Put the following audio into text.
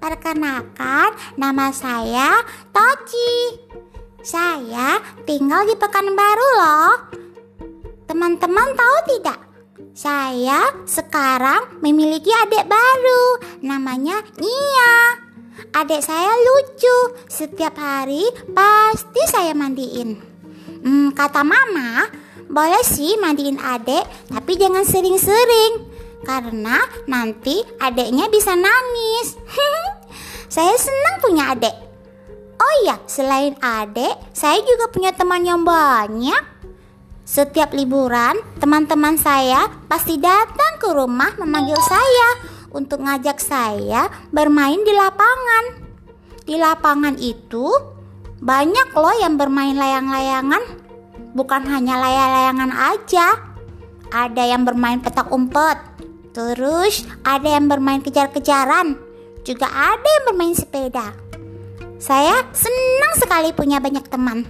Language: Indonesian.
Perkenalkan, nama saya Toci. Saya tinggal di Pekanbaru loh. Teman-teman tahu tidak? Saya sekarang memiliki adik baru, namanya Nia. Adik saya lucu, setiap hari pasti saya mandiin. Hmm, kata mama, boleh sih mandiin adik, tapi jangan sering-sering karena nanti adeknya bisa nangis. saya senang punya adek. Oh iya, selain adek, saya juga punya teman yang banyak. Setiap liburan, teman-teman saya pasti datang ke rumah memanggil saya untuk ngajak saya bermain di lapangan. Di lapangan itu banyak loh yang bermain layang-layangan. Bukan hanya layang-layangan aja. Ada yang bermain petak umpet, Terus ada yang bermain kejar-kejaran, juga ada yang bermain sepeda. Saya senang sekali punya banyak teman.